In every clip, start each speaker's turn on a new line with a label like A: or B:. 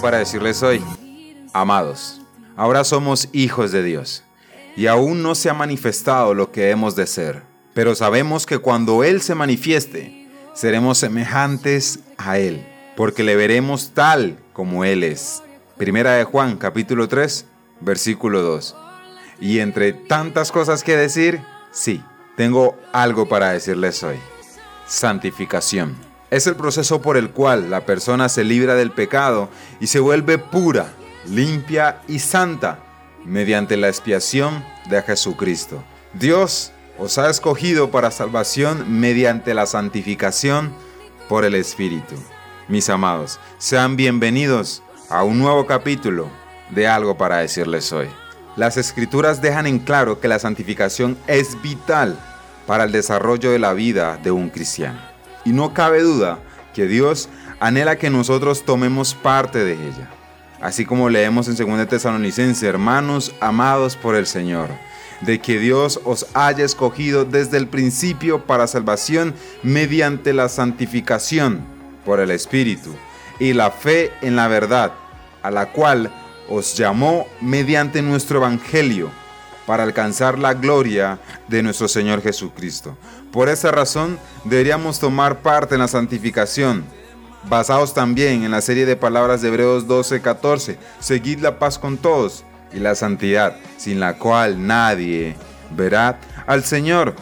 A: para decirles hoy. Amados, ahora somos hijos de Dios y aún no se ha manifestado lo que hemos de ser, pero sabemos que cuando Él se manifieste, seremos semejantes a Él, porque le veremos tal como Él es. Primera de Juan capítulo 3, versículo 2. Y entre tantas cosas que decir, sí, tengo algo para decirles hoy. Santificación. Es el proceso por el cual la persona se libra del pecado y se vuelve pura, limpia y santa mediante la expiación de Jesucristo. Dios os ha escogido para salvación mediante la santificación por el Espíritu. Mis amados, sean bienvenidos a un nuevo capítulo de algo para decirles hoy. Las escrituras dejan en claro que la santificación es vital para el desarrollo de la vida de un cristiano. Y no cabe duda que Dios anhela que nosotros tomemos parte de ella. Así como leemos en 2 Tesalonicense, hermanos amados por el Señor, de que Dios os haya escogido desde el principio para salvación mediante la santificación por el Espíritu y la fe en la verdad, a la cual os llamó mediante nuestro Evangelio para alcanzar la gloria de nuestro Señor Jesucristo. Por esa razón deberíamos tomar parte en la santificación, basados también en la serie de palabras de Hebreos 12:14, seguid la paz con todos y la santidad, sin la cual nadie verá al Señor.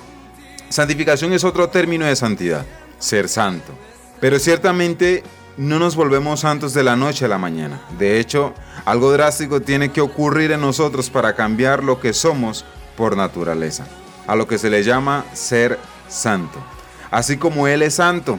A: Santificación es otro término de santidad, ser santo. Pero ciertamente no nos volvemos santos de la noche a la mañana. De hecho, algo drástico tiene que ocurrir en nosotros para cambiar lo que somos por naturaleza, a lo que se le llama ser santo. Así como Él es santo,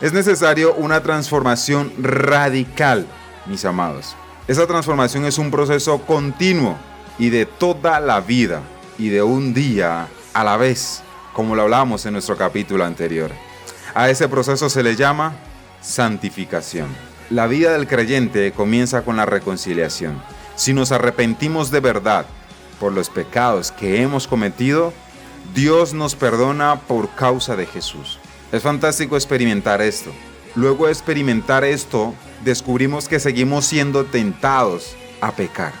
A: es necesario una transformación radical, mis amados. Esa transformación es un proceso continuo y de toda la vida y de un día a la vez, como lo hablamos en nuestro capítulo anterior. A ese proceso se le llama santificación. La vida del creyente comienza con la reconciliación. Si nos arrepentimos de verdad por los pecados que hemos cometido, Dios nos perdona por causa de Jesús. Es fantástico experimentar esto. Luego de experimentar esto, descubrimos que seguimos siendo tentados a pecar.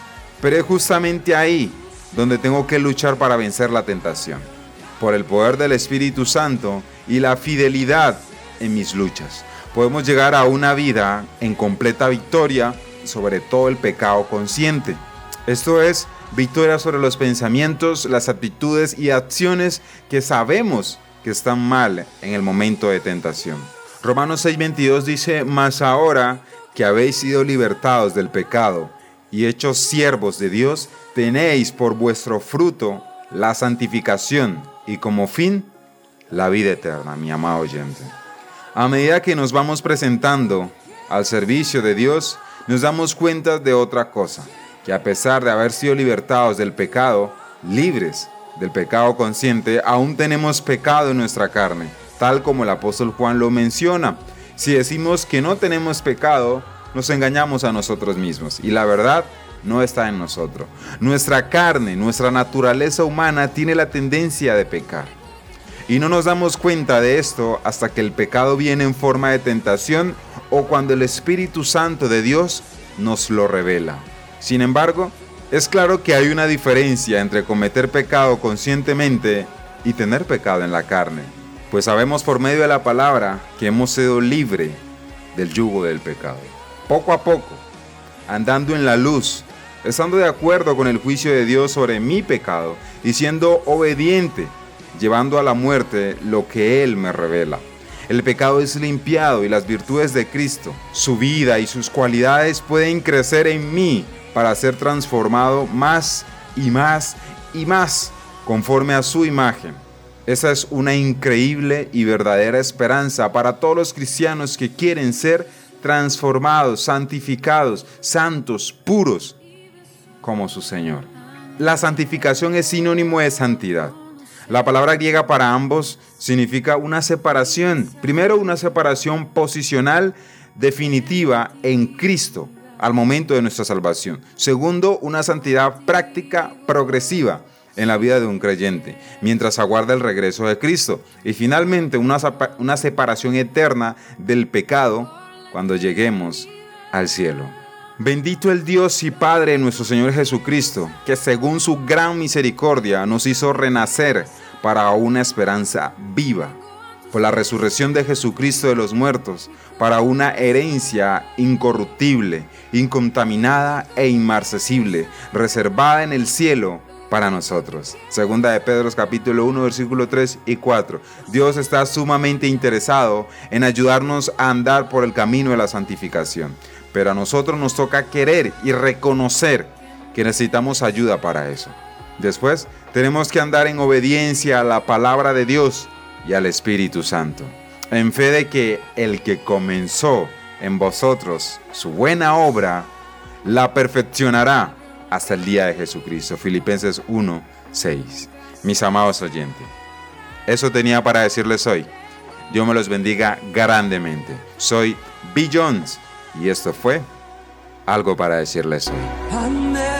A: Pero es justamente ahí donde tengo que luchar para vencer la tentación. Por el poder del Espíritu Santo y la fidelidad en mis luchas podemos llegar a una vida en completa victoria sobre todo el pecado consciente. Esto es victoria sobre los pensamientos, las actitudes y acciones que sabemos que están mal en el momento de tentación. Romanos 6:22 dice, mas ahora que habéis sido libertados del pecado y hechos siervos de Dios, tenéis por vuestro fruto la santificación y como fin la vida eterna, mi amado oyente. A medida que nos vamos presentando al servicio de Dios, nos damos cuenta de otra cosa, que a pesar de haber sido libertados del pecado, libres del pecado consciente, aún tenemos pecado en nuestra carne, tal como el apóstol Juan lo menciona. Si decimos que no tenemos pecado, nos engañamos a nosotros mismos y la verdad no está en nosotros. Nuestra carne, nuestra naturaleza humana tiene la tendencia de pecar. Y no nos damos cuenta de esto hasta que el pecado viene en forma de tentación o cuando el Espíritu Santo de Dios nos lo revela. Sin embargo, es claro que hay una diferencia entre cometer pecado conscientemente y tener pecado en la carne, pues sabemos por medio de la palabra que hemos sido libres del yugo del pecado. Poco a poco, andando en la luz, estando de acuerdo con el juicio de Dios sobre mi pecado y siendo obediente llevando a la muerte lo que Él me revela. El pecado es limpiado y las virtudes de Cristo, su vida y sus cualidades pueden crecer en mí para ser transformado más y más y más conforme a su imagen. Esa es una increíble y verdadera esperanza para todos los cristianos que quieren ser transformados, santificados, santos, puros, como su Señor. La santificación es sinónimo de santidad. La palabra griega para ambos significa una separación. Primero, una separación posicional definitiva en Cristo al momento de nuestra salvación. Segundo, una santidad práctica progresiva en la vida de un creyente, mientras aguarda el regreso de Cristo. Y finalmente, una, una separación eterna del pecado cuando lleguemos al cielo. Bendito el Dios y Padre nuestro Señor Jesucristo, que según su gran misericordia nos hizo renacer para una esperanza viva, por la resurrección de Jesucristo de los muertos, para una herencia incorruptible, incontaminada e inmarcesible, reservada en el cielo para nosotros. Segunda de Pedro capítulo 1 versículo 3 y 4. Dios está sumamente interesado en ayudarnos a andar por el camino de la santificación pero a nosotros nos toca querer y reconocer que necesitamos ayuda para eso. Después, tenemos que andar en obediencia a la palabra de Dios y al Espíritu Santo, en fe de que el que comenzó en vosotros su buena obra, la perfeccionará hasta el día de Jesucristo. Filipenses 1, 6. Mis amados oyentes, eso tenía para decirles hoy. Dios me los bendiga grandemente. Soy Bill Jones y esto fue algo para decirles hoy.